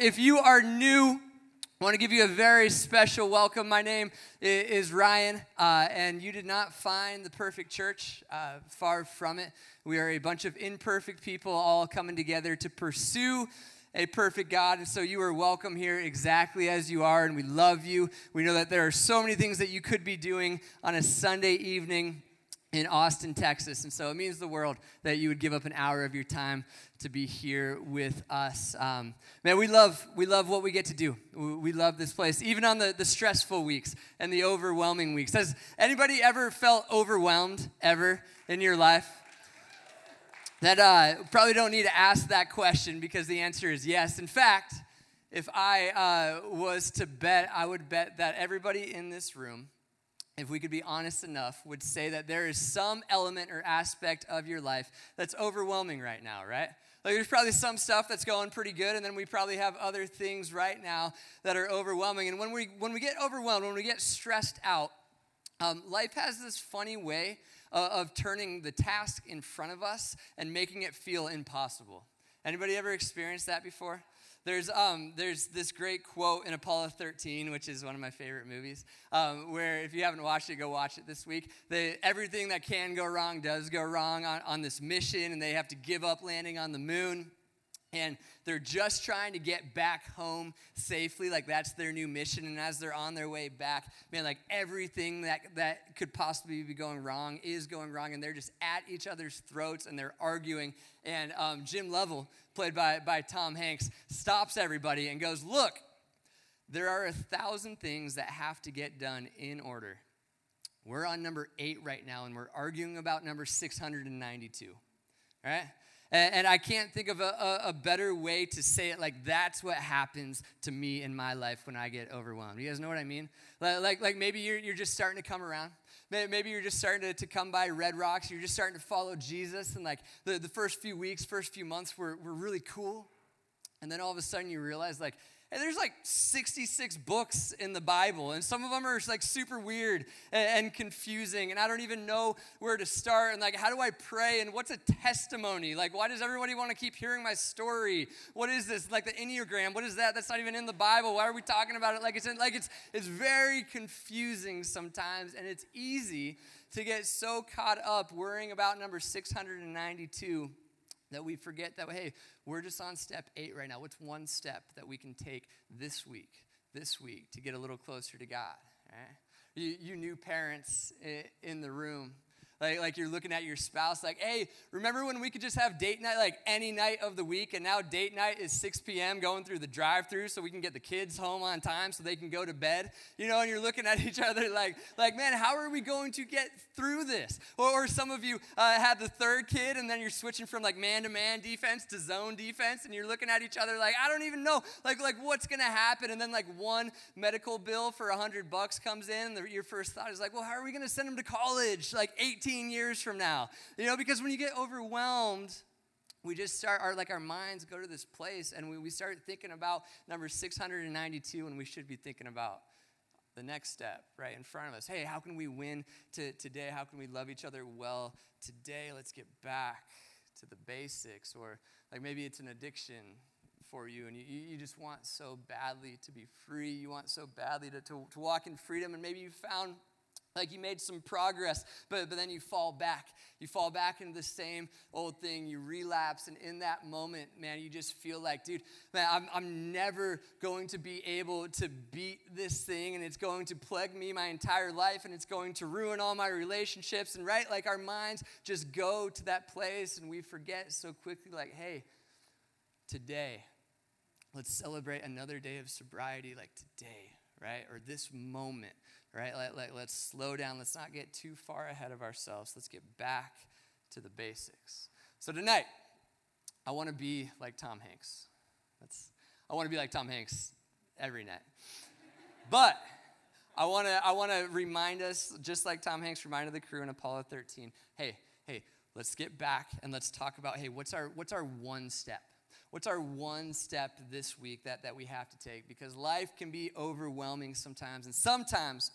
If you are new, I want to give you a very special welcome. My name is Ryan, uh, and you did not find the perfect church. Uh, far from it. We are a bunch of imperfect people all coming together to pursue a perfect God. And so you are welcome here exactly as you are, and we love you. We know that there are so many things that you could be doing on a Sunday evening in Austin, Texas. And so it means the world that you would give up an hour of your time to be here with us. Um, man, we love, we love what we get to do. We love this place, even on the, the stressful weeks and the overwhelming weeks. Has anybody ever felt overwhelmed ever in your life? That uh, probably don't need to ask that question because the answer is yes. In fact, if I uh, was to bet, I would bet that everybody in this room if we could be honest enough, would say that there is some element or aspect of your life that's overwhelming right now, right? Like there's probably some stuff that's going pretty good, and then we probably have other things right now that are overwhelming. And when we when we get overwhelmed, when we get stressed out, um, life has this funny way uh, of turning the task in front of us and making it feel impossible. Anybody ever experienced that before? There's, um, there's this great quote in Apollo 13, which is one of my favorite movies, um, where if you haven't watched it, go watch it this week. The, everything that can go wrong does go wrong on, on this mission, and they have to give up landing on the moon and they're just trying to get back home safely like that's their new mission and as they're on their way back man like everything that that could possibly be going wrong is going wrong and they're just at each other's throats and they're arguing and um, jim lovell played by, by tom hanks stops everybody and goes look there are a thousand things that have to get done in order. We're on number eight right now and we're arguing about number 692 all right and, and I can't think of a, a, a, better way to say it. Like, that's what happens to me in my life when I get overwhelmed. You guys know what I mean? Like, like, like maybe you're, you're just starting to come around. Maybe you're just starting to, to come by Red Rocks. You're just starting to follow Jesus. And like the, the first few weeks, first few months were, were really cool. And then all of a sudden you realize, like, and there's like 66 books in the Bible, and some of them are like super weird and, and, confusing, and I don't even know where to start. And like, how do I pray? And what's a testimony? Like, why does everybody want to keep hearing my story? What is this? Like the Enneagram? What is that? That's not even in the Bible. Why are we talking about it? Like it's in, like it's it's very confusing sometimes, and it's easy to get so caught up worrying about number 692 that we forget that, hey, we're just on step eight right now. What's one step that we can take this week, this week, to get a little closer to God? Right? You, you new parents in the room, like, like you're looking at your spouse, like, hey, remember when we could just have date night like any night of the week, and now date night is 6 p.m. going through the drive through so we can get the kids home on time so they can go to bed? You know, and you're looking at each other like, like man, how are we going to get through this? Or, or some of you uh, have the third kid, and then you're switching from like man to man defense to zone defense, and you're looking at each other like, I don't even know, like, like what's gonna happen? And then like one medical bill for a hundred bucks comes in, and your first thought is like, well, how are we gonna send them to college? Like 18 15 years from now. You know, because when you get overwhelmed, we just start our like our minds go to this place and we, we start thinking about number 692 and we should be thinking about the next step right in front of us. Hey how can we win to, today? How can we love each other well today? Let's get back to the basics or like maybe it's an addiction for you and you, you just want so badly to be free. You want so badly to, to, to walk in freedom and maybe you found like you made some progress, but, but then you fall back. You fall back into the same old thing. You relapse. And in that moment, man, you just feel like, dude, man, I'm, I'm never going to be able to beat this thing. And it's going to plague me my entire life. And it's going to ruin all my relationships. And right, like our minds just go to that place. And we forget so quickly, like, hey, today, let's celebrate another day of sobriety, like today, right? Or this moment right? Let, let, let's slow down. Let's not get too far ahead of ourselves. Let's get back to the basics. So tonight, I want to be like Tom Hanks. That's, I want to be like Tom Hanks every night. But I want to I want to remind us, just like Tom Hanks reminded the crew in Apollo 13. Hey, hey, let's get back and let's talk about hey, what's our what's our one step? what's our one step this week that, that we have to take? Because life can be overwhelming sometimes, and sometimes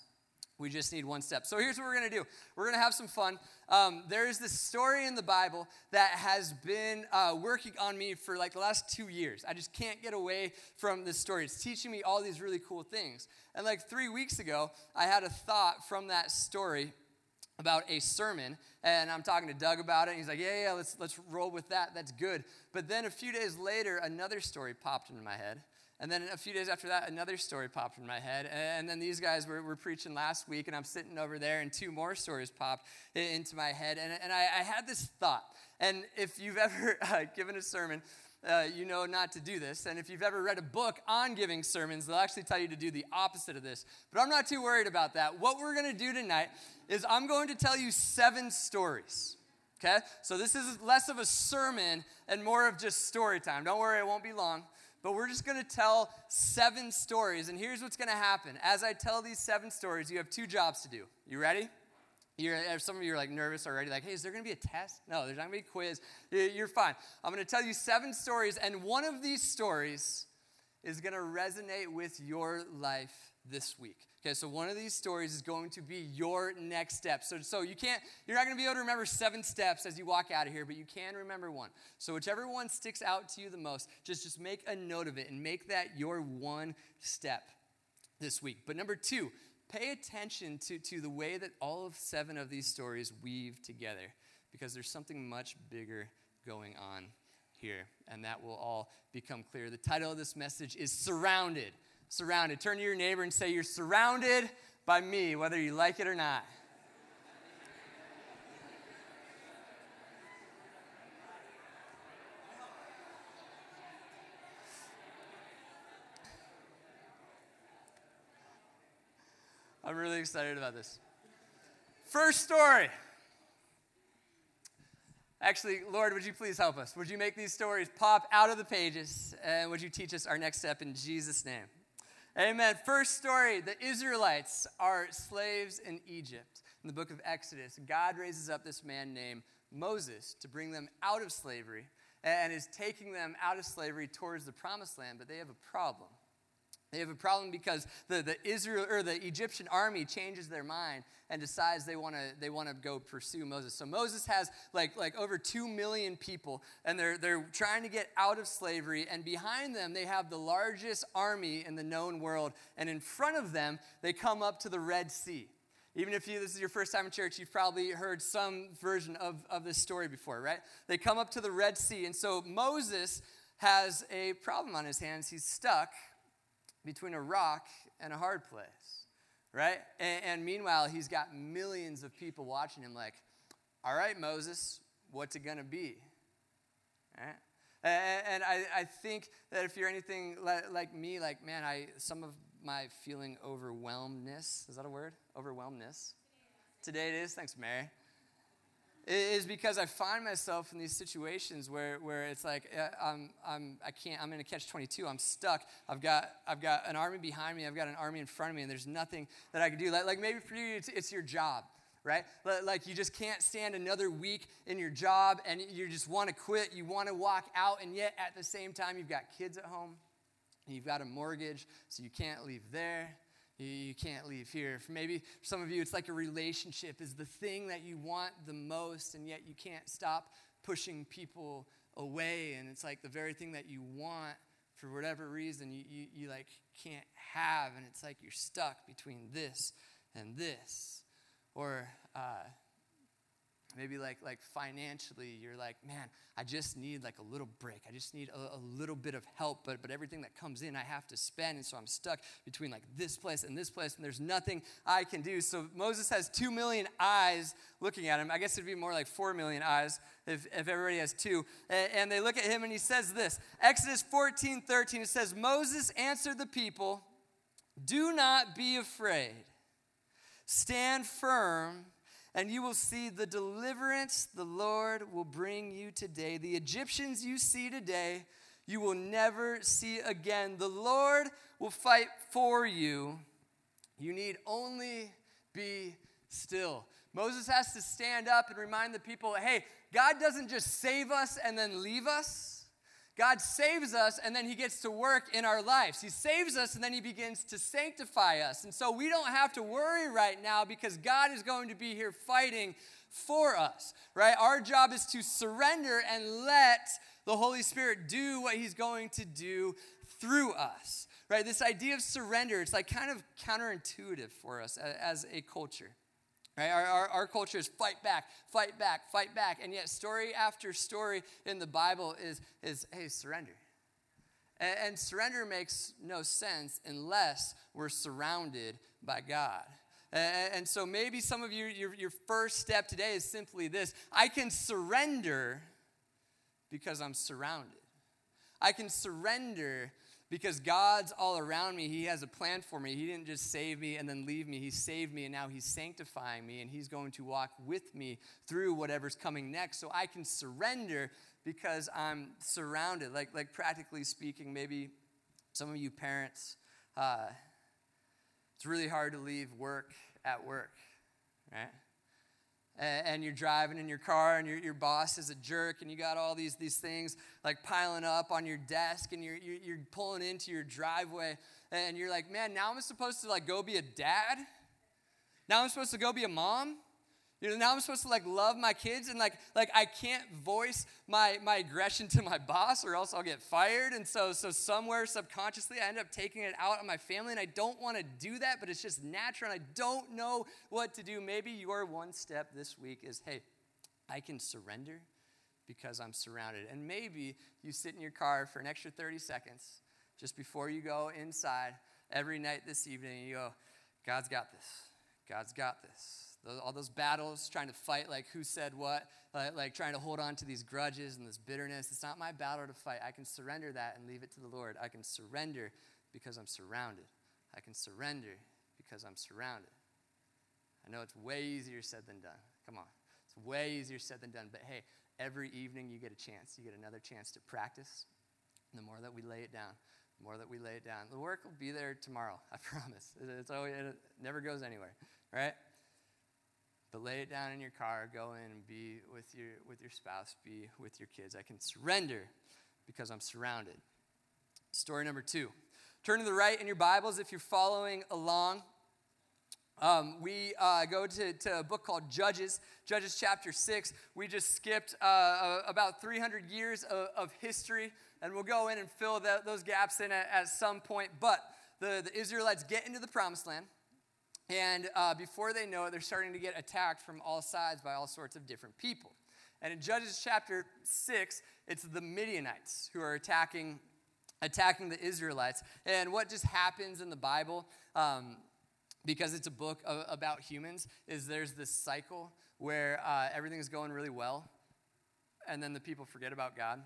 We just need one step. So here's what we're going to do we're going to have some fun. Um, there's this story in the Bible that has been uh, working on me for like the last two years. I just can't get away from this story. It's teaching me all these really cool things. And like three weeks ago, I had a thought from that story about a sermon and i'm talking to doug about it and he's like yeah yeah let's let's roll with that that's good but then a few days later another story popped into my head and then a few days after that, another story popped in my head. And then these guys were, were preaching last week, and I'm sitting over there, and two more stories popped into my head. And, and I, I had this thought. And if you've ever uh, given a sermon, uh, you know not to do this. And if you've ever read a book on giving sermons, they'll actually tell you to do the opposite of this. But I'm not too worried about that. What we're going to do tonight is I'm going to tell you seven stories. Okay? So this is less of a sermon and more of just story time. Don't worry, it won't be long but we're just going to tell seven stories. And here's what's going to happen. As I tell these seven stories, you have two jobs to do. You ready? You're, some of you are like nervous already, like, hey, is there to be a test? No, there's not to be a quiz. You're fine. I'm to tell you seven stories, and one of these stories is to resonate with your life this week. Okay, so one of these stories is going to be your next step. So, so you can't, you're not going to be able to remember seven steps as you walk out of here, but you can remember one. So whichever one sticks out to you the most, just, just make a note of it and make that your one step this week. But number two, pay attention to, to the way that all of seven of these stories weave together because there's something much bigger going on here, and that will all become clear. The title of this message is Surrounded surrounded. Turn to your neighbor and say, You're surrounded by me, whether you like it or not. I'm really excited about this. First story. Actually, Lord, would you please help us? Would you make these stories pop out of the pages? And would you teach us our next step in Jesus' name? Amen. First story the Israelites are slaves in Egypt. In the book of Exodus, God raises up this man named Moses to bring them out of slavery and is taking them out of slavery towards the promised land, but they have a problem. They have a problem because the, the Israel or the Egyptian army changes their mind and decides they want to they want to go pursue Moses. So Moses has like like over two million people, and they're they're trying to get out of slavery. And behind them they have the largest army in the known world, and in front of them they come up to the Red Sea. Even if you, this is your first time in church, you've probably heard some version of, of this story before, right? They come up to the Red Sea. And so Moses has a problem on his hands. He's stuck between a rock and a hard place, right? And, and meanwhile, he's got millions of people watching him, like, all right, Moses, what's it gonna be? Right? And, I, I think that if you're anything like, like me, like, man, I some of my feeling overwhelmedness, is that a word? Overwhelmedness? Today it is. Thanks, Mary is because I find myself in these situations where, where it's like uh, I'm, I'm, I can't, I'm in a catch 22. I'm stuck. I've got, I've got an army behind me. I've got an army in front of me, and there's nothing that I can do. Like, like maybe for you, it's, it's your job right? Like you just can't stand another week in your job and you just want to quit. You want to walk out, and yet at the same time, you've got kids at home, and you've got a mortgage, so you can't leave there. You can't leave here. For maybe for some of you, it's like a relationship is the thing that you want the most, and yet you can't stop pushing people away. And it's like the very thing that you want for whatever reason you, you, you like can't have. And it's like you're stuck between this and this. Or uh, maybe like like financially you're like man i just need like a little break. I just need a, a, little bit of help but but everything that comes in i have to spend and so i'm stuck between like this place and this place and there's nothing i can do. So moses has two million eyes looking at him. I guess it'd be more like four million eyes if, if everybody has two. And, and they look at him and he says this exodus 14 13 it says moses answered the people do not be afraid. Stand firm and you will see the deliverance the Lord will bring you today. The Egyptians you see today, you will never see again. The Lord will fight for you. You need only be still. Moses has to stand up and remind the people hey, God doesn't just save us and then leave us. God saves us and then he gets to work in our lives. He saves us and then he begins to sanctify us. And so we don't have to worry right now because God is going to be here fighting for us, right? Our job is to surrender and let the Holy Spirit do what he's going to do through us, right? This idea of surrender, it's like kind of counterintuitive for us as a culture. Right? Our, our, our, culture is fight back, fight back, fight back. And yet, story after story in the Bible is, is hey, surrender. And, and surrender makes no sense unless we're surrounded by God. And, and so, maybe some of you, your, your first step today is simply this I can surrender because I'm surrounded. I can surrender because God's all around me. He has a plan for me. He didn't just save me and then leave me. He saved me and now He's sanctifying me and He's going to walk with me through whatever's coming next. So I can surrender because I'm surrounded. Like, like practically speaking, maybe some of you parents, uh, it's really hard to leave work at work, right? And you're driving in your car and your, your boss is a jerk and you got all these, these things like piling up on your desk and you're, you're, you're pulling into your driveway and you're like man now i'm supposed to like go be a dad? Now i'm supposed to go be a mom you know, now I'm supposed to like love my kids and like like I can't voice my my aggression to my boss or else I'll get fired. And so so somewhere subconsciously I end up taking it out on my family and I don't want to do that, but it's just natural and I don't know what to do. Maybe your one step this week is, hey, I can surrender because I'm surrounded. And maybe you sit in your car for an extra 30 seconds just before you go inside every night this evening and you go, God's got this. God's got this all those battles, trying to fight like who said what, like, like trying to hold on to these grudges and this bitterness. It's not my battle to fight. I can surrender that and leave it to the Lord. I can surrender because I'm surrounded. I can surrender because I'm surrounded. I know it's way easier said than done. Come on. It's way easier said than done. But hey, every evening you get a chance. You get another chance to practice. And the more that we lay it down, the more that we lay it down, the work will be there tomorrow. I promise. It's always, it never goes anywhere, right? But lay it down in your car, go in and be with your, with your spouse, be with your kids. I can surrender because I'm surrounded. Story number two. Turn to the right in your Bibles if you're following along. Um, we uh, go to, to, a book called Judges, Judges chapter 6. We just skipped uh, about 300 years of, of, history, and we'll go in and fill the, those gaps in at, at some point. But the, the Israelites get into the promised land. And uh, before they know it, they're starting to get attacked from all sides by all sorts of different people. And in Judges chapter 6, it's the Midianites who are attacking, attacking the Israelites. And what just happens in the Bible, um, because it's a book of, about humans, is there's this cycle where uh, everything's going really well, and then the people forget about God.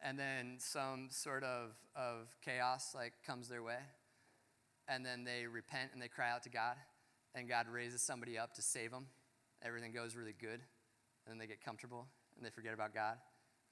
And then some sort of, of chaos like comes their way and then they repent and they cry out to God, and God raises somebody up to save them. Everything goes really good, and then they get comfortable and they forget about God.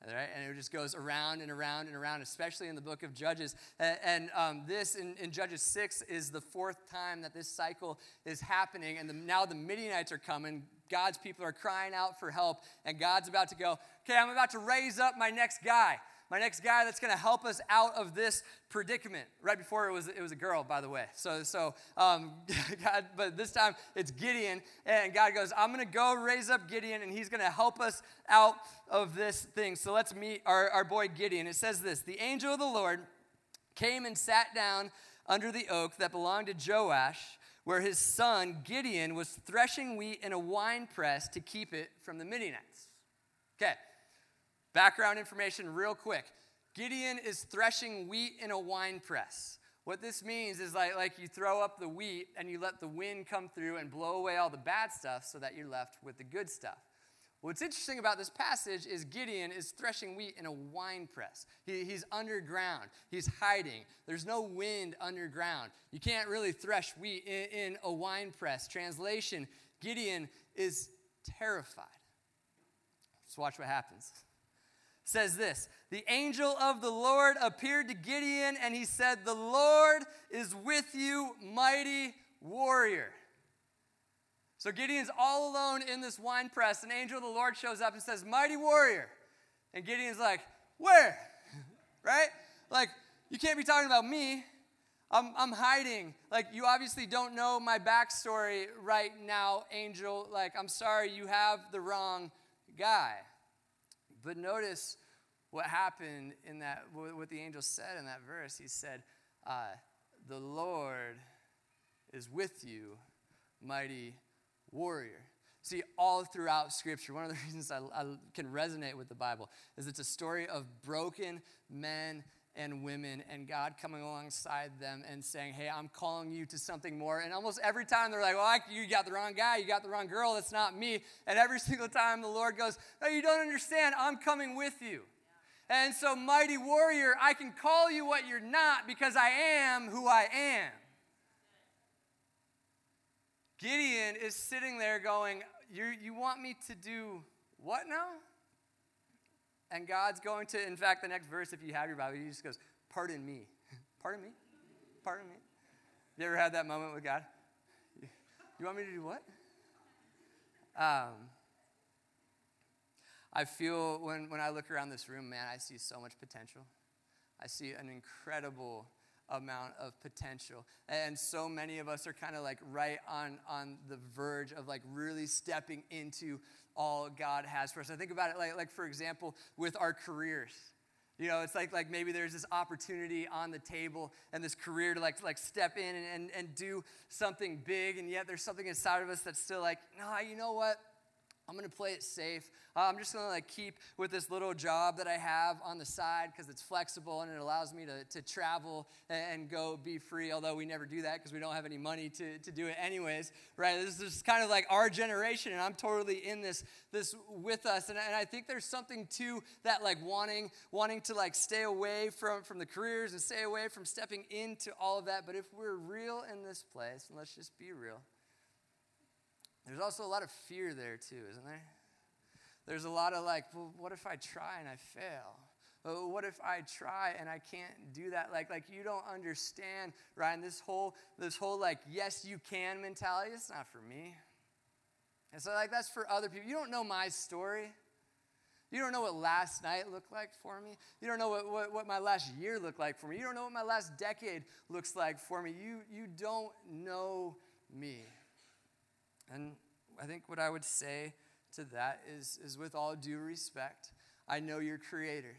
Right? And it just goes around and around and around, especially in the book of Judges. And, and um, this in, in, Judges 6 is the fourth time that this cycle is happening. And the, now the Midianites are coming. God's people are crying out for help. And God's about to go, okay, I'm about to raise up my next guy my next guy that's going to help us out of this predicament. Right before it was it was a girl, by the way. So so um, God, but this time it's Gideon, and God goes, I'm going to go raise up Gideon, and he's going to help us out of this thing. So let's meet our, our boy Gideon. It says this: the angel of the Lord came and sat down under the oak that belonged to Joash where his son Gideon was threshing wheat in a wine press to keep it from the Midianites. Okay, Background information, real quick. Gideon is threshing wheat in a wine press. What this means is like, like you throw up the wheat and you let the wind come through and blow away all the bad stuff so that you're left with the good stuff. What's interesting about this passage is Gideon is threshing wheat in a wine press. He, he's underground, he's hiding. There's no wind underground. You can't really thresh wheat in, in a wine press. Translation Gideon is terrified. Let's watch what happens says this The angel of the Lord appeared to Gideon and he said, The Lord is with you, mighty warrior. So Gideon's all alone in this wine press. An angel of the Lord shows up and says, Mighty warrior. And Gideon's like, Where? right? Like, you can't be talking about me. I'm, I'm hiding. Like, you obviously don't know my backstory right now, angel. Like, I'm sorry, you have the wrong guy. But notice what happened in that, what the angel said in that verse. He said, uh, The Lord is with you, mighty warrior. See, all throughout Scripture, one of the reasons I, I, can resonate with the Bible is it's a story of broken men and women and God coming alongside them and saying, Hey, I'm calling you to something more. And almost every time they're like, Well, you got the wrong guy, you got the wrong girl, that's not me. And every single time the Lord goes, No, you don't understand, I'm coming with you. And so, mighty warrior, I can call you what you're not because I am who I am. Gideon is sitting there going, you you want me to do what now? And God's going to, in fact, the next verse, if you have your Bible, he just goes, Pardon me. Pardon me? Pardon me? You ever had that moment with God? You want me to do what? Um, I feel when, when I look around this room, man, I see so much potential. I see an incredible amount of potential. And so many of us are kind of like right on, on the verge of like really stepping into all God has for us. I think about it like, like for example, with our careers. You know, it's like, like maybe there's this opportunity on the table and this career to like, like step in and, and, and do something big, and yet there's something inside of us that's still like, no, you know what? I'm to play it safe. Uh, I'm just to like keep with this little job that I have on the side because it's flexible and it allows me to, to travel and, and go be free. Although we never do that because we don't have any money to, to do it anyways, right? This is kind of like our generation, and I'm totally in this this with us. And, and I think there's something to that, like wanting wanting to like stay away from from the careers and stay away from stepping into all of that. But if we're real in this place, and let's just be real there's also a lot of fear there, too, isn't there? There's a lot of like, well, what if I try and I fail? Well, what if I try and I can't do that? Like, like you don't understand, Ryan, this whole, this whole like, yes, you can mentality, it's not for me. And so, like, that's for other people. You don't know my story. You don't know what last night looked like for me. You don't know what, what, what, my last year looked like for me. You don't know what my last decade looks like for me. You, you don't know me. And I think what I would say to that is, is with all due respect, I know your creator,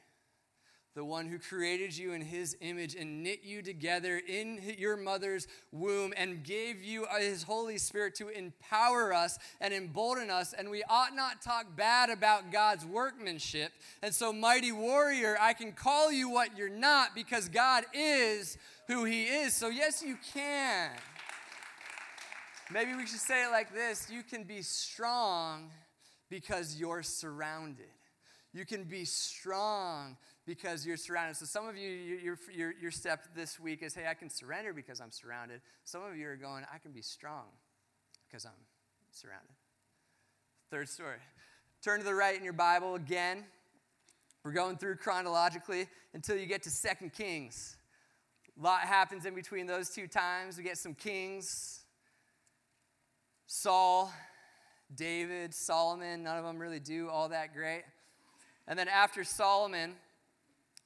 the one who created you in his image and knit you together in your mother's womb and gave you uh, his Holy Spirit to empower us and embolden us. And we ought not talk bad about God's workmanship. And so, mighty warrior, I can call you what you're not because God is who he is. So, yes, you can. Maybe we should say it like this You can be strong because you're surrounded. You can be strong because you're surrounded. So, some of you, your, your, your step this week is hey, I can surrender because I'm surrounded. Some of you are going, I can be strong because I'm surrounded. Third story. Turn to the right in your Bible again. We're going through chronologically until you get to Second Kings. A lot happens in between those two times. We get some kings, Saul, David, Solomon, none of them really do all that great. And then after Solomon,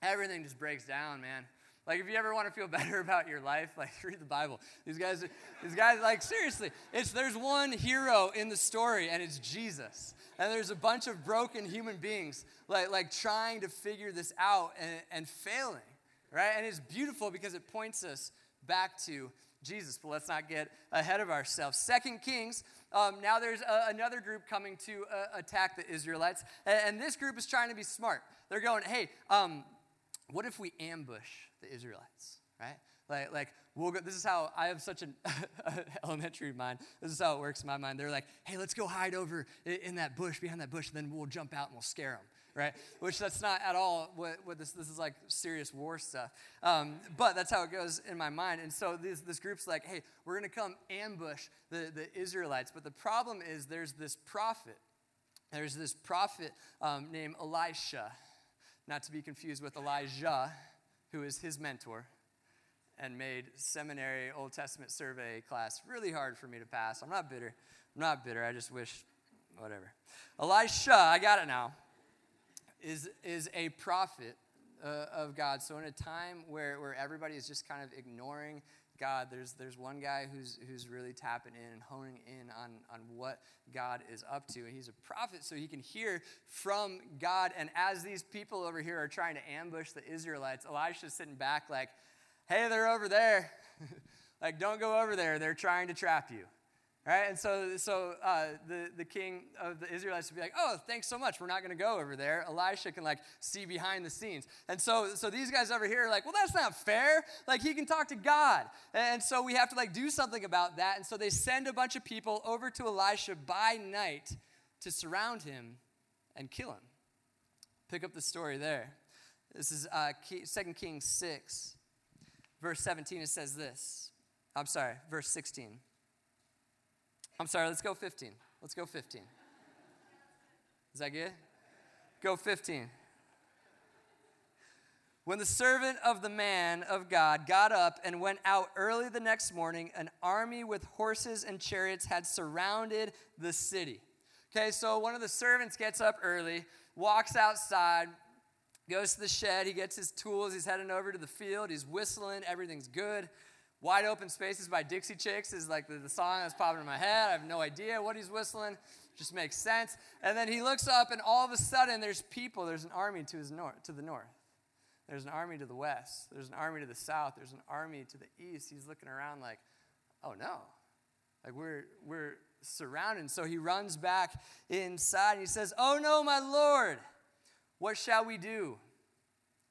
everything just breaks down, man. Like if you ever want to feel better about your life, like read the Bible. These guys, these guys, like seriously, it's there's one hero in the story, and it's Jesus. And there's a bunch of broken human beings, like like trying to figure this out and, and failing, right? And it's beautiful because it points us back to Jesus. But let's not get ahead of ourselves. Second Kings, um, now there's a, another group coming to uh, attack the Israelites. And, and, this group is trying to be smart. They're going, hey, um, what if we ambush the Israelites, right? Like, like we'll go, this is how I have such an elementary mind. This is how it works in my mind. They're like, hey, let's go hide over in that bush, behind that bush, and then we'll jump out and we'll scare them right? Which that's not at all what, what this, this is like serious war stuff. Um, but that's how it goes in my mind. And so this, this group's like, hey, we're going to come ambush the, the Israelites. But the problem is there's this prophet. There's this prophet um, named Elisha, not to be confused with Elijah, who is his mentor and made seminary Old Testament survey class really hard for me to pass. I'm not bitter. I'm not bitter. I just wish, whatever. Elisha, I got it now is, is a prophet uh, of God. So, in a time where, where everybody is just kind of ignoring God, there's, there's one guy who's, who's really tapping in and honing in on, on what God is up to. And he's a prophet, so he can hear from God. And as these people over here are trying to ambush the Israelites, Elisha's sitting back, like, hey, they're over there. like, don't go over there. They're trying to trap you. Right? And so, so uh, the, the king of the Israelites would be like, oh, thanks so much. We're not going to go over there. Elisha can like see behind the scenes. And so, so these guys over here are like, well, that's not fair. Like he can talk to God. And so we have to like do something about that. And so they send a bunch of people over to Elisha by night to surround him and kill him. Pick up the story there. This is uh, 2 Kings 6, verse 17. It says this. I'm sorry, verse 16. I'm sorry, let's go 15. Let's go 15. Is that good? Go 15. When the servant of the man of God got up and went out early the next morning, an army with horses and chariots had surrounded the city. Okay, so one of the servants gets up early, walks outside, goes to the shed, he gets his tools, he's heading over to the field, he's whistling, everything's good. Wide Open Spaces by Dixie Chicks is like the, the song that's popping in my head. I have no idea what he's whistling. Just makes sense. And then he looks up, and all of a sudden, there's people. There's an army to his north, to the north. There's an army to the west. There's an army to the south. There's an army to the east. He's looking around like, oh no, like we're we're surrounded. So he runs back inside and he says, "Oh no, my lord, what shall we do?"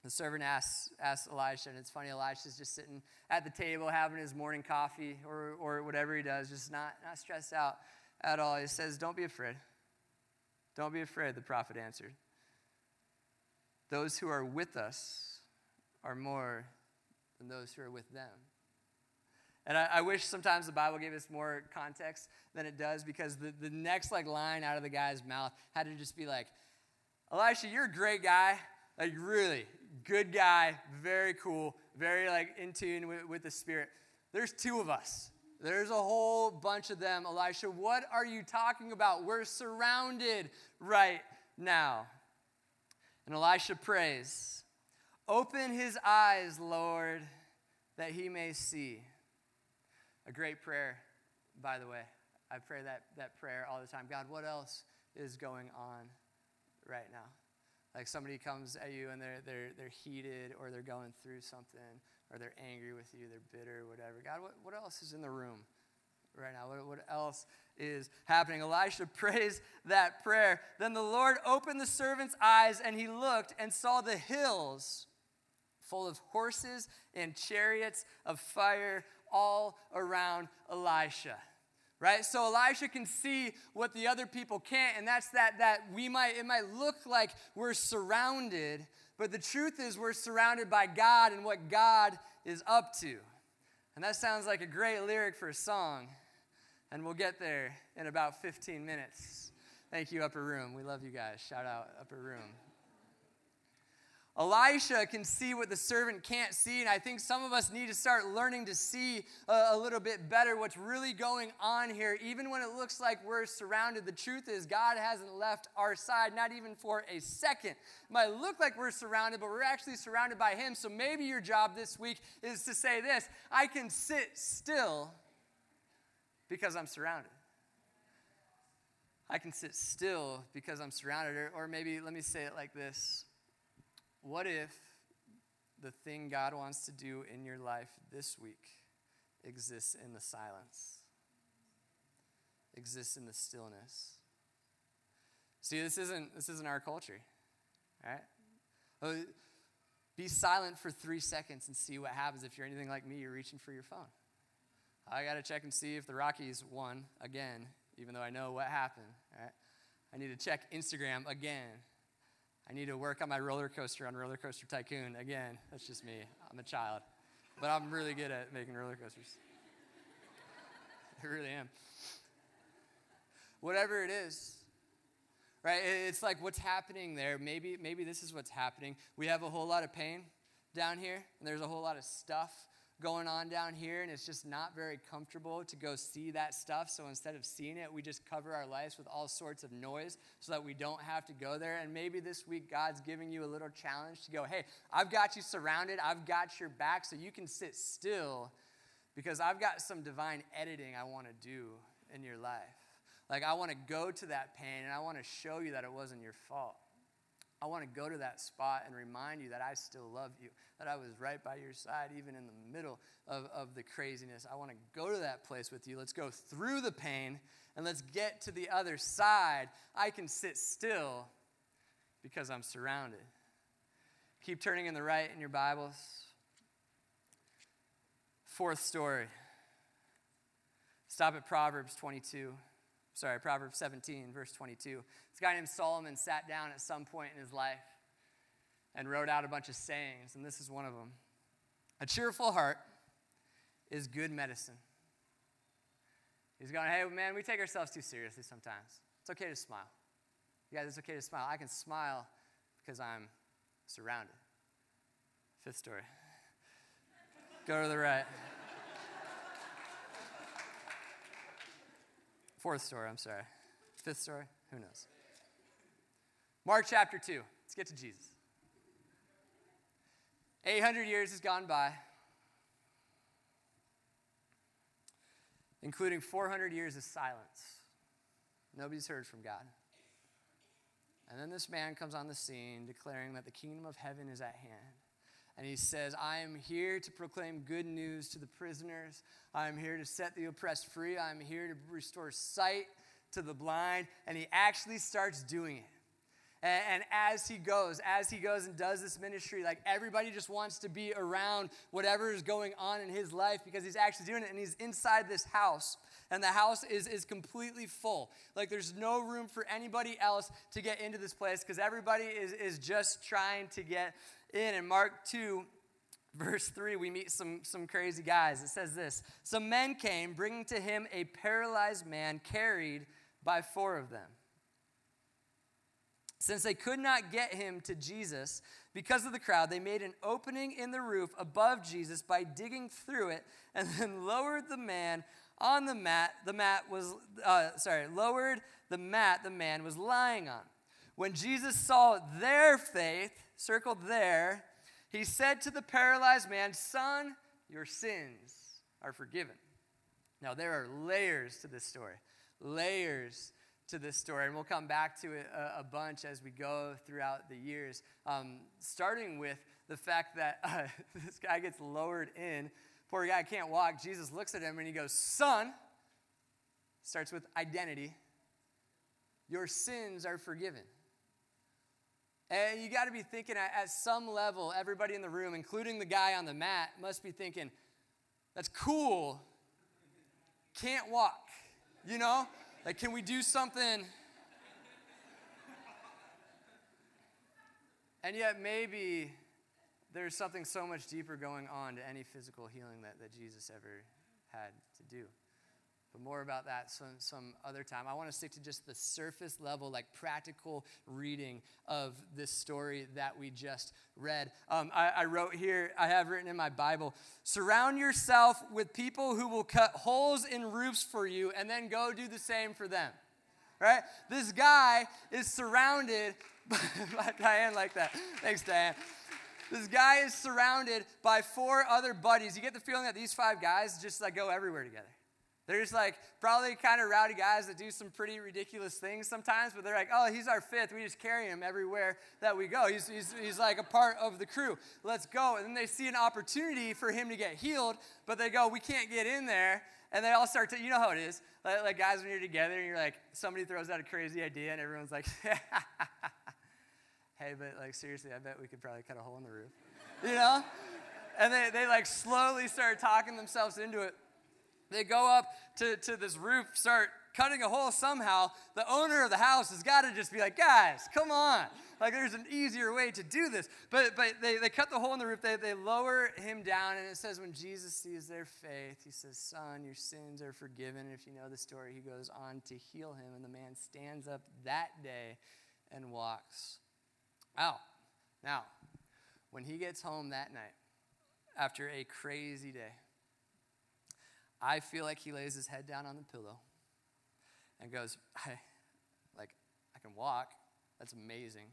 The servant asks, asks Elisha, and it's funny, Elisha's just sitting at the table having his morning coffee or, or whatever he does, just not, not stressed out at all. He says, Don't be afraid. Don't be afraid, the prophet answered. Those who are with us are more than those who are with them. And I, I, wish sometimes the Bible gave us more context than it does because the, the next like line out of the guy's mouth had to just be like, Elisha, you're a great guy. Like really, good guy, very cool, very like in tune with, with the Spirit. There's two of us. There's a whole bunch of them. Elisha, what are you talking about? We're surrounded right now. And Elisha prays, Open his eyes, Lord, that he may see. A great prayer, by the way. I pray that, that prayer all the time. God, what else is going on right now? Like somebody comes at you and they're, they're, they're heated or they're going through something or they're angry with you, they're bitter, whatever. God, what, what else is in the room right now? What, what else is happening? Elisha prays that prayer. Then the Lord opened the servant's eyes and he looked and saw the hills full of horses and chariots of fire all around Elisha right? So elisha can see what the other people can't and that's that that we might it might look like we're surrounded but the truth is we're surrounded by god and what god is up to. And that sounds like a great lyric for a song. And we'll get there in about 15 minutes. Thank you upper room. We love you guys. Shout out upper room Elisha can see what the servant can't see, and I think some of us need to start learning to see a, a, little bit better what's really going on here, even when it looks like we're surrounded. The truth is, God hasn't left our side, not even for a second. It might look like we're surrounded, but we're actually surrounded by Him. So maybe your job this week is to say this I can sit still because I'm surrounded. I can sit still because I'm surrounded. Or, or maybe let me say it like this what if the thing God wants to do in your life this week exists in the silence, exists in the stillness? See, this isn't, this isn't our culture, right? Uh, be silent for three seconds and see what happens. If you're anything like me, you're reaching for your phone. I got to check and see if the Rockies won again, even though I know what happened. Right? I need to check Instagram again I need to work on my roller coaster on Roller Coaster Tycoon. Again, that's just me. I'm a child. But I'm really good at making roller coasters. I really am. Whatever it is, right? It's like what's happening there. Maybe, maybe this is what's happening. We have a whole lot of pain down here, and there's a whole lot of stuff going on down here, and it's just not very comfortable to go see that stuff. So instead of seeing it, we just cover our lives with all sorts of noise so that we don't have to go there. And maybe this week, God's giving you a little challenge to go, hey, I've got you surrounded, I've got your back, so you can sit still because I've got some divine editing I want to do in your life. Like, I want to go to that pain and I want to show you that it wasn't your fault. I want to go to that spot and remind you that I still love you, that I was right by your side, even in the middle of, of the craziness. I want to go to that place with you. Let's go through the pain and let's get to the other side. I can sit still because I'm surrounded. Keep turning in the right in your Bibles. Fourth story. Stop at Proverbs 22 sorry, Proverbs 17, verse 22. This guy named Solomon sat down at some point in his life and wrote out a bunch of sayings, and this is one of them. A cheerful heart is good medicine. He's going, hey, man, we take ourselves too seriously sometimes. It's okay to smile. You guys, it's okay to smile. I can smile because I'm surrounded. Fifth story. Go to the right. Fourth story, I'm sorry. Fifth story? Who knows? Mark chapter 2. Let's get to Jesus. 800 years has gone by, including 400 years of silence. Nobody's heard from God. And then this man comes on the scene declaring that the kingdom of heaven is at hand. And he says, I am here to proclaim good news to the prisoners. I am here to set the oppressed free. I am here to restore sight to the blind. And he actually starts doing it. And, as he goes, as he goes and does this ministry, like everybody just wants to be around whatever is going on in his life because he's actually doing it. And he's inside this house, and the house is, is completely full. Like there's no room for anybody else to get into this place because everybody is, is just trying to get in. In Mark 2, verse 3, we meet some, some crazy guys. It says this Some men came, bringing to him a paralyzed man carried by four of them. Since they could not get him to Jesus because of the crowd, they made an opening in the roof above Jesus by digging through it and then lowered the man on the mat. The mat was, uh, sorry, lowered the mat the man was lying on. When Jesus saw their faith, circled there, he said to the paralyzed man, Son, your sins are forgiven. Now, there are layers to this story, layers to this story, and we'll come back to it a, a bunch as we go throughout the years. Um, starting with the fact that uh, this guy gets lowered in. Poor guy can't walk. Jesus looks at him and he goes, Son, starts with identity. Your sins are forgiven. And you got to be thinking at, some level, everybody in the room, including the guy on the mat, must be thinking, that's cool. Can't walk. You know? Like, can we do something? And yet, maybe there's something so much deeper going on to any physical healing that, that Jesus ever had to do. But more about that some, some other time. I want to stick to just the surface level, like practical reading of this story that we just read. Um, I, I wrote here, I have written in my Bible surround yourself with people who will cut holes in roofs for you and then go do the same for them. Right? This guy is surrounded by Diane like that. Thanks, Diane. This guy is surrounded by four other buddies. You get the feeling that these five guys just like go everywhere together. There's like probably kind of rowdy guys that do some pretty ridiculous things sometimes, but they're like, oh, he's our fifth. We just carry him everywhere that we go. He's, he's, he's like a part of the crew. Let's go. And then they see an opportunity for him to get healed, but they go, we can't get in there. And they all start to, you know how it is. Like, like guys, when you're together and you're like, somebody throws out a crazy idea and everyone's like, hey, but like seriously, I bet we could probably cut a hole in the roof. You know? And they, they like slowly start talking themselves into it. They go up to, to this roof, start cutting a hole somehow. The owner of the house has got to just be like, guys, come on. Like, there's an easier way to do this. But, but they, they cut the hole in the roof, they, they lower him down, and it says, when Jesus sees their faith, he says, Son, your sins are forgiven. And if you know the story, he goes on to heal him, and the man stands up that day and walks out. Now, when he gets home that night, after a crazy day. I feel like he lays his head down on the pillow and goes, I, like, I can walk. That's amazing.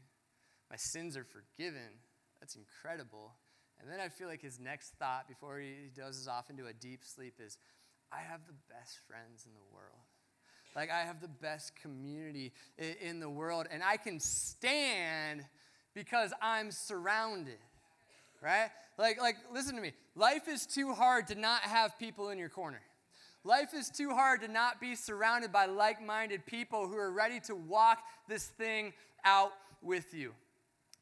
My sins are forgiven. That's incredible. And then I feel like his next thought before he dozes off into a deep sleep is, I have the best friends in the world. Like, I have the best community in the world, and I can stand because I'm surrounded, right? Like, like, listen to me. Life is too hard to not have people in your corner. Life is too hard to not be surrounded by like minded people who are ready to walk this thing out with you.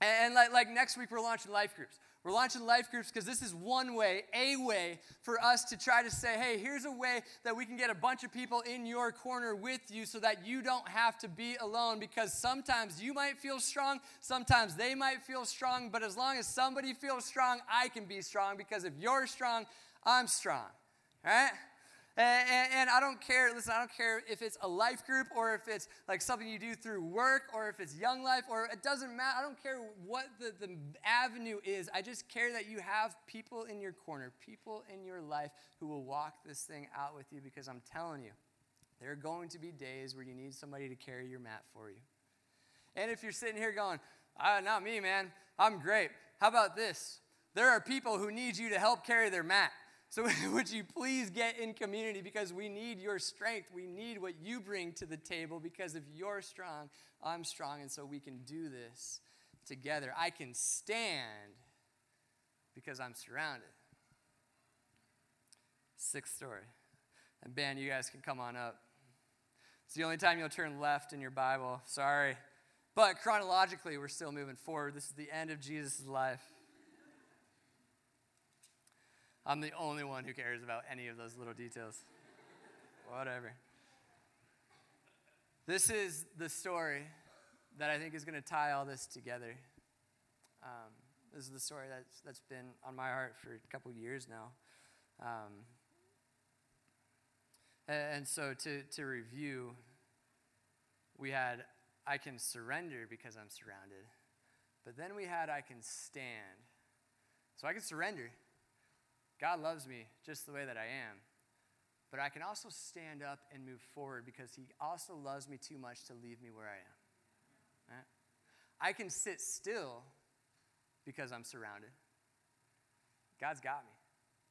And, and like, like next week, we're launching life groups. We're launching life groups because this is one way, a way for us to try to say, hey, here's a way that we can get a bunch of people in your corner with you so that you don't have to be alone. Because sometimes you might feel strong, sometimes they might feel strong, but as long as somebody feels strong, I can be strong because if you're strong, I'm strong. All right? And, and, I don't care, listen, I don't care if it's a life group or if it's like something you do through work or if it's young life or it doesn't matter. I don't care what the, the avenue is. I just care that you have people in your corner, people in your life who will walk this thing out with you because I'm telling you, there are going to be days where you need somebody to carry your mat for you. And if you're sitting here going, ah, not me, man, I'm great. How about this? There are people who need you to help carry their mat. So, would you please get in community because we need your strength. We need what you bring to the table because if you're strong, I'm strong, and so we can do this together. I can stand because I'm surrounded. Sixth story. And Ben, you guys can come on up. It's the only time you'll turn left in your Bible. Sorry. But chronologically, we're still moving forward. This is the end of Jesus' life. I'm the only one who cares about any of those little details. Whatever. This is the story that I think is going to tie all this together. Um, this is the story that's, that's been on my heart for a couple years now. Um, and, and so to, to review, we had I can surrender because I'm surrounded. But then we had I can stand. So I can surrender God loves me just the way that I am. But I can also stand up and move forward because He also loves me too much to leave me where I am. Right? I can sit still because I'm surrounded. God's got me.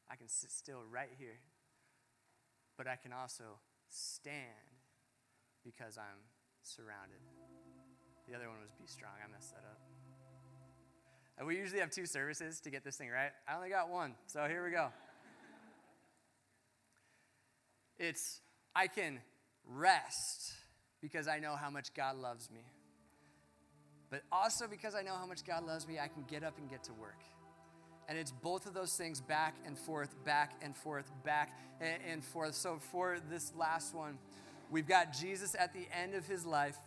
I can sit still right here. But I can also stand because I'm surrounded. The other one was be strong. I messed that up. We usually have two services to get this thing right. I only got one, so here we go. It's, I can rest because I know how much God loves me. But also because I know how much God loves me, I can get up and get to work. And it's both of those things back and forth, back and forth, back and forth. So for this last one, we've got Jesus at the end of his life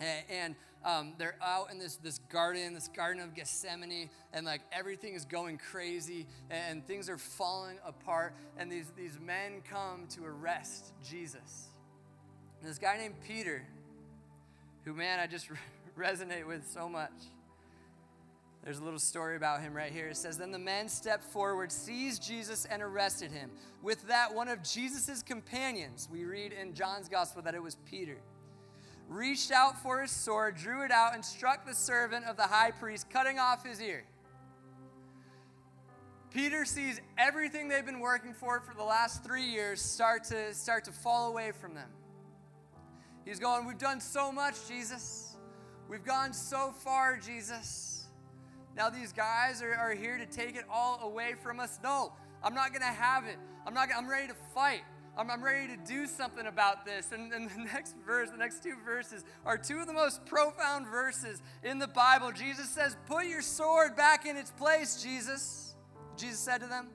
and um, they're out in this, this garden, this garden of Gethsemane, and like everything is going crazy and things are falling apart. And these, these men come to arrest Jesus. And this guy named Peter, who, man, I just resonate with so much. There's a little story about him right here. It says, Then the men stepped forward, seized Jesus, and arrested him. With that, one of Jesus' companions, we read in John's gospel that it was Peter reached out for his sword, drew it out, and struck the servant of the high priest, cutting off his ear. Peter sees everything they've been working for for the last three years start to, start to fall away from them. He's going, We've done so much, Jesus. We've gone so far, Jesus. Now these guys are, are here to take it all away from us. No, I'm not going to have it. I'm not. I'm ready to fight. I'm, I'm ready to do something about this. And, and the next verse, the next two verses, are two of the most profound verses in the Bible. Jesus says, Put your sword back in its place, Jesus. Jesus said to them,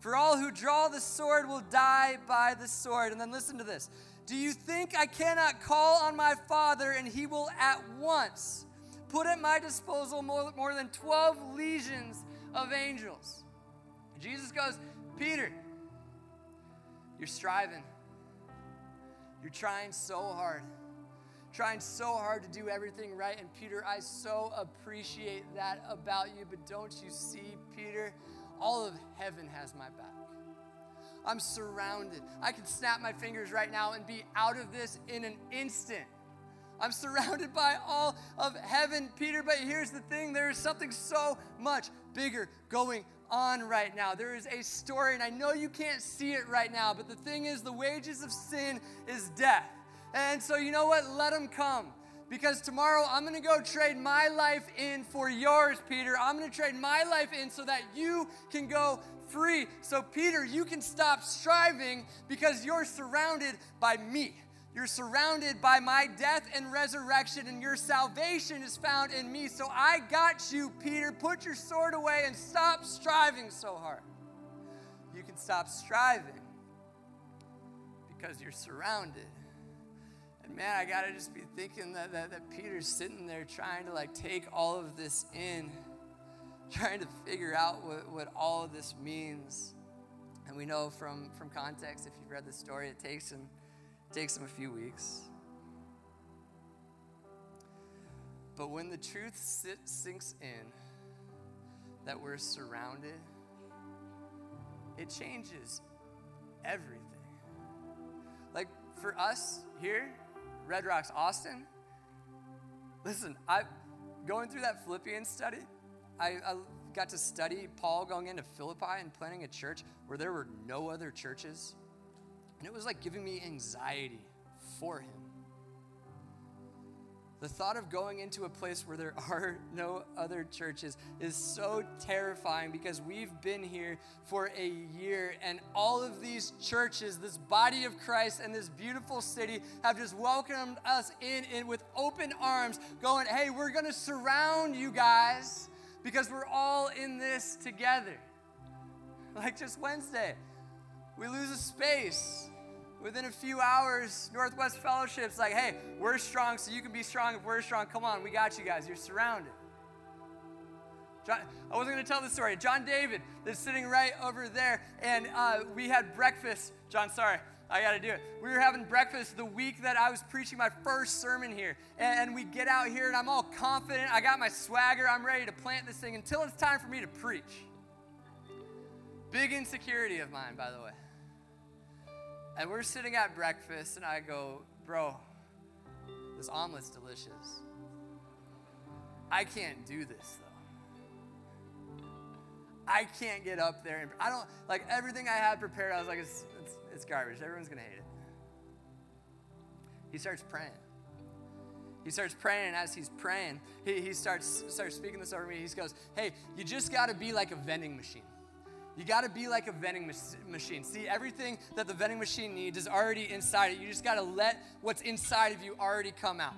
For all who draw the sword will die by the sword. And then listen to this. Do you think I cannot call on my Father and he will at once put at my disposal more, more than 12 legions of angels? Jesus goes, Peter, you're striving. You're trying so hard. Trying so hard to do everything right. And Peter, I so appreciate that about you. But don't you see, Peter, all of heaven has my back. I'm surrounded. I can snap my fingers right now and be out of this in an instant. I'm surrounded by all of heaven, Peter. But here's the thing there is something so much bigger going on right now. There is a story, and I know you can't see it right now, but the thing is, the wages of sin is death. And so, you know what? Let them come. Because tomorrow I'm going to go trade my life in for yours, Peter. I'm going to trade my life in so that you can go free. So, Peter, you can stop striving because you're surrounded by me. You're surrounded by my death and resurrection, and your salvation is found in me. So I got you, Peter. Put your sword away and stop striving so hard. You can stop striving because you're surrounded. And man, I gotta just be thinking that, that, that Peter's sitting there trying to like take all of this in, trying to figure out what, what all of this means. And we know from, from context, if you've read the story, it takes him takes them a few weeks. But when the truth sinks in that we're surrounded, it changes everything. Like for us here, Red Rocks Austin, listen, I going through that Philippians study, I, I got to study Paul going into Philippi and planning a church where there were no other churches and it was like giving me anxiety for him. The thought of going into a place where there are no other churches is so terrifying because we've been here for a year and all of these churches, this body of Christ and this beautiful city have just welcomed us in, in with open arms, going, hey, we're going to surround you guys because we're all in this together. Like just Wednesday, we lose a space within a few hours, Northwest Fellowship's like, hey, we're strong, so you can be strong if we're strong. Come on, we got you guys. You're surrounded. John, I wasn't going to tell the story. John David is sitting right over there, and uh, we had breakfast. John, sorry, I got to do it. We were having breakfast the week that I was preaching my first sermon here, and, and we get out here, and I'm all confident. I got my swagger. I'm ready to plant this thing until it's time for me to preach. Big insecurity of mine, by the way. And we're sitting at breakfast, and I go, Bro, this omelet's delicious. I can't do this, though. I can't get up there. And I don't, like, everything I had prepared, I was like, it's, it's, it's garbage. Everyone's going to hate it. He starts praying. He starts praying, and as he's praying, he, he starts, starts speaking this over me. He goes, Hey, you just got to be like a vending machine. You got to be like a vending machine. See, everything that the vending machine needs is already inside it. You just got to let what's inside of you already come out.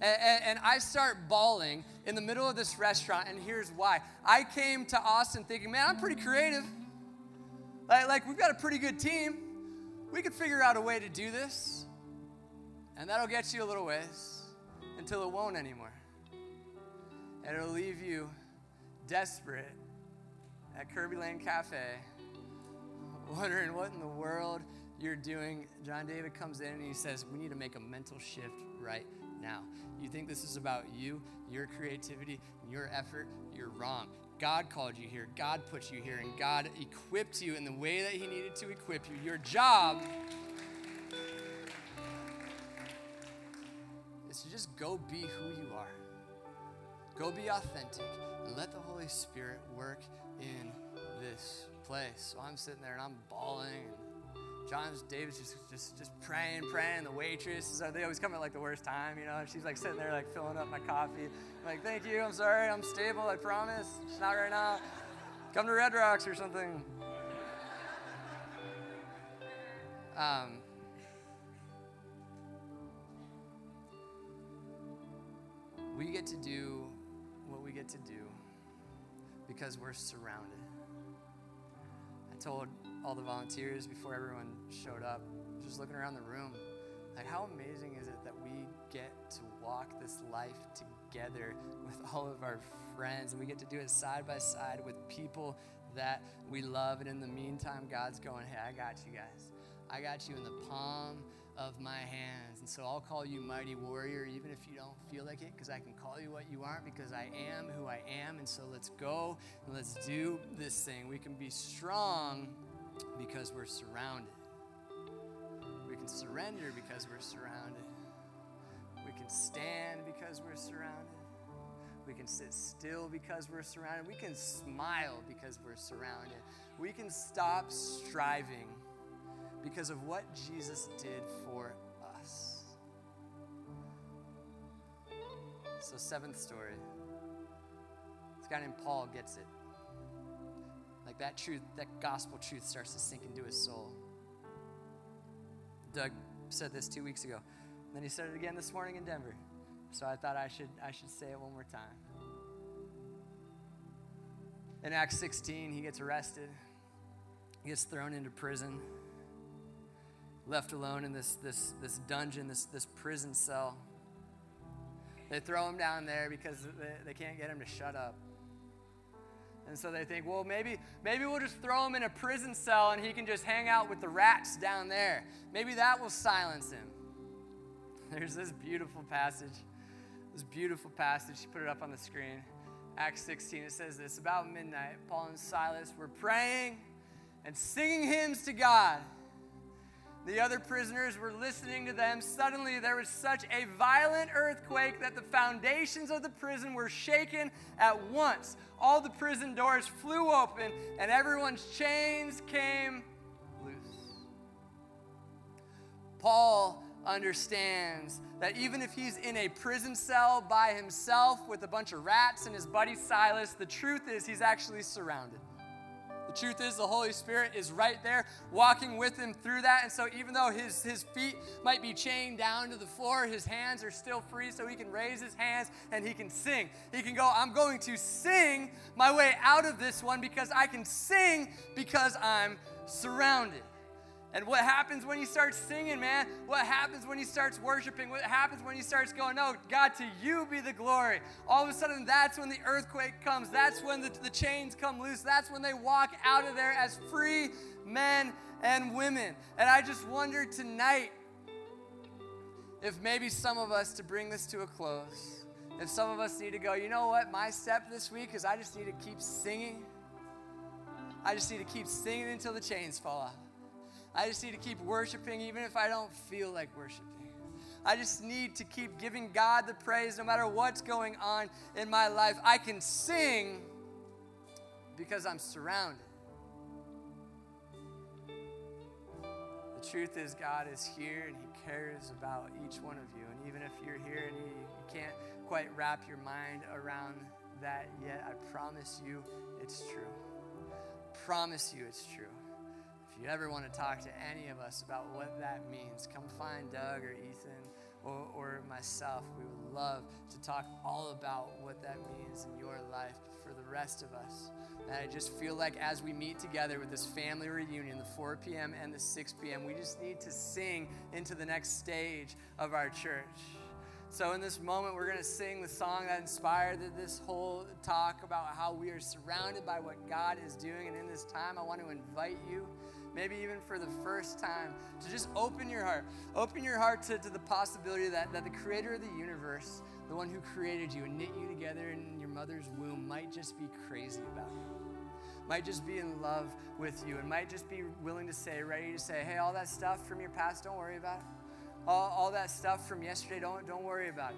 And, and, I start bawling in the middle of this restaurant, and here's why. I came to Austin thinking, man, I'm pretty creative. Like, like we've got a pretty good team. We could figure out a way to do this. And that'll get you a little ways until it won't anymore. And it'll leave you desperate at Kerbey Lane Cafe, wondering what in the world you're doing. John David comes in and he says, We need to make a mental shift right now. You think this is about you, your creativity, your effort? You're wrong. God called you here, God put you here, and God equipped you in the way that He needed to equip you. Your job is to just go be who you are. Go be authentic and let the Holy Spirit work in this place. So I'm sitting there and I'm bawling. And John's David's just just just praying, praying. The waitress, they always come at like the worst time, you know. And she's like sitting there like filling up my coffee. I'm like, thank you, I'm sorry, I'm stable, I promise. It's not right now. Come to Red Rocks or something. Um, we get to do what we get to do because we're surrounded. I told all the volunteers before everyone showed up, just looking around the room, like how amazing is it that we get to walk this life together with all of our friends and we get to do it side by side with people that we love. And in the meantime, God's going, hey, I got you guys. I got you in the palm of my hands. And so I'll call you mighty warrior, even if you don't feel like it, because I can call you what you aren't, because I am who I am. And so let's go and let's do this thing. We can be strong because we're surrounded. We can surrender because we're surrounded. We can stand because we're surrounded. We can sit still because we're surrounded. We can smile because we're surrounded. We can stop striving because of what Jesus did for us. So, seventh story. This guy named Paul gets it. Like that truth, that gospel truth starts to sink into his soul. Doug said this two weeks ago. Then he said it again this morning in Denver. So I thought I should, I should say it one more time. In Acts 16, he gets arrested, he gets thrown into prison, left alone in this, this, this dungeon, this, this prison cell. They throw him down there because they, they can't get him to shut up. And so they think, well, maybe, maybe we'll just throw him in a prison cell and he can just hang out with the rats down there. Maybe that will silence him. There's this beautiful passage. This beautiful passage. She put it up on the screen. Acts 16, it says this About midnight, Paul and Silas were praying and singing hymns to God. The other prisoners were listening to them. Suddenly, there was such a violent earthquake that the foundations of the prison were shaken at once. All the prison doors flew open, and everyone's chains came loose. Paul understands that even if he's in a prison cell by himself with a bunch of rats and his buddy Silas, the truth is he's actually surrounded. The truth is, the Holy Spirit is right there walking with him through that. And so, even though his, his feet might be chained down to the floor, his hands are still free, so he can raise his hands and he can sing. He can go, I'm going to sing my way out of this one because I can sing because I'm surrounded. And what happens when he starts singing, man? What happens when he starts worshiping? What happens when he starts going, No, God, to you be the glory? All of a sudden, that's when the earthquake comes. That's when the, the chains come loose. That's when they walk out of there as free men and women. And I just wonder tonight if maybe some of us, to bring this to a close, if some of us need to go, you know what? My step this week is I just need to keep singing. I just need to keep singing until the chains fall off. I just need to keep worshiping even if I don't feel like worshiping. I just need to keep giving God the praise no matter what's going on in my life. I can sing because I'm surrounded. The truth is, God is here and He cares about each one of you. And even if you're here and you, can't quite wrap your mind around that yet, I promise you it's true. Promise you it's true you ever want to talk to any of us about what that means, come find Doug or Ethan or, or myself. We would love to talk all about what that means in your life for the rest of us. And I just feel like as we meet together with this family reunion, the 4 p.m. and the 6 p.m., we just need to sing into the next stage of our church. So, in this moment, we're going to sing the song that inspired this whole talk about how we are surrounded by what God is doing. And in this time, I want to invite you maybe even for the first time, to just open your heart. Open your heart to, to the possibility that, that the creator of the universe, the one who created you and knit you together in your mother's womb, might just be crazy about you. Might just be in love with you and might just be willing to say, ready to say, hey, all that stuff from your past, don't worry about it. All, all that stuff from yesterday, don't, don't worry about it.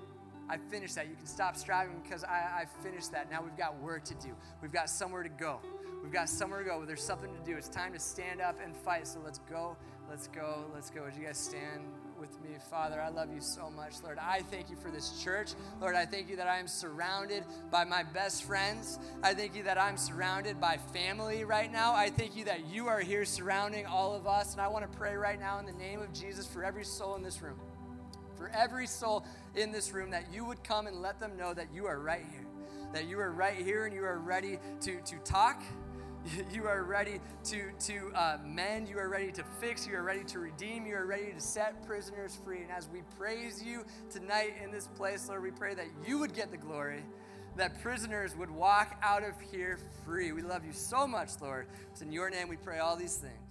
I finished that. You can stop striving because I, I finished that. Now we've got work to do. We've got somewhere to go. We've got somewhere to go. There's something to do. It's time to stand up and fight. So let's go. Let's go. Let's go. Would you guys stand with me? Father, I love you so much. Lord, I thank you for this church. Lord, I thank you that I am surrounded by my best friends. I thank you that I'm surrounded by family right now. I thank you that you are here surrounding all of us. And I want to pray right now in the name of Jesus for every soul in this room. For every soul in this room, that you would come and let them know that you are right here. That you are right here and you are ready to, to talk You are ready to, to uh, mend. You are ready to fix. You are ready to redeem. You are ready to set prisoners free. And as we praise you tonight in this place, Lord, we pray that you would get the glory, that prisoners would walk out of here free. We love you so much, Lord. It's in your name we pray all these things.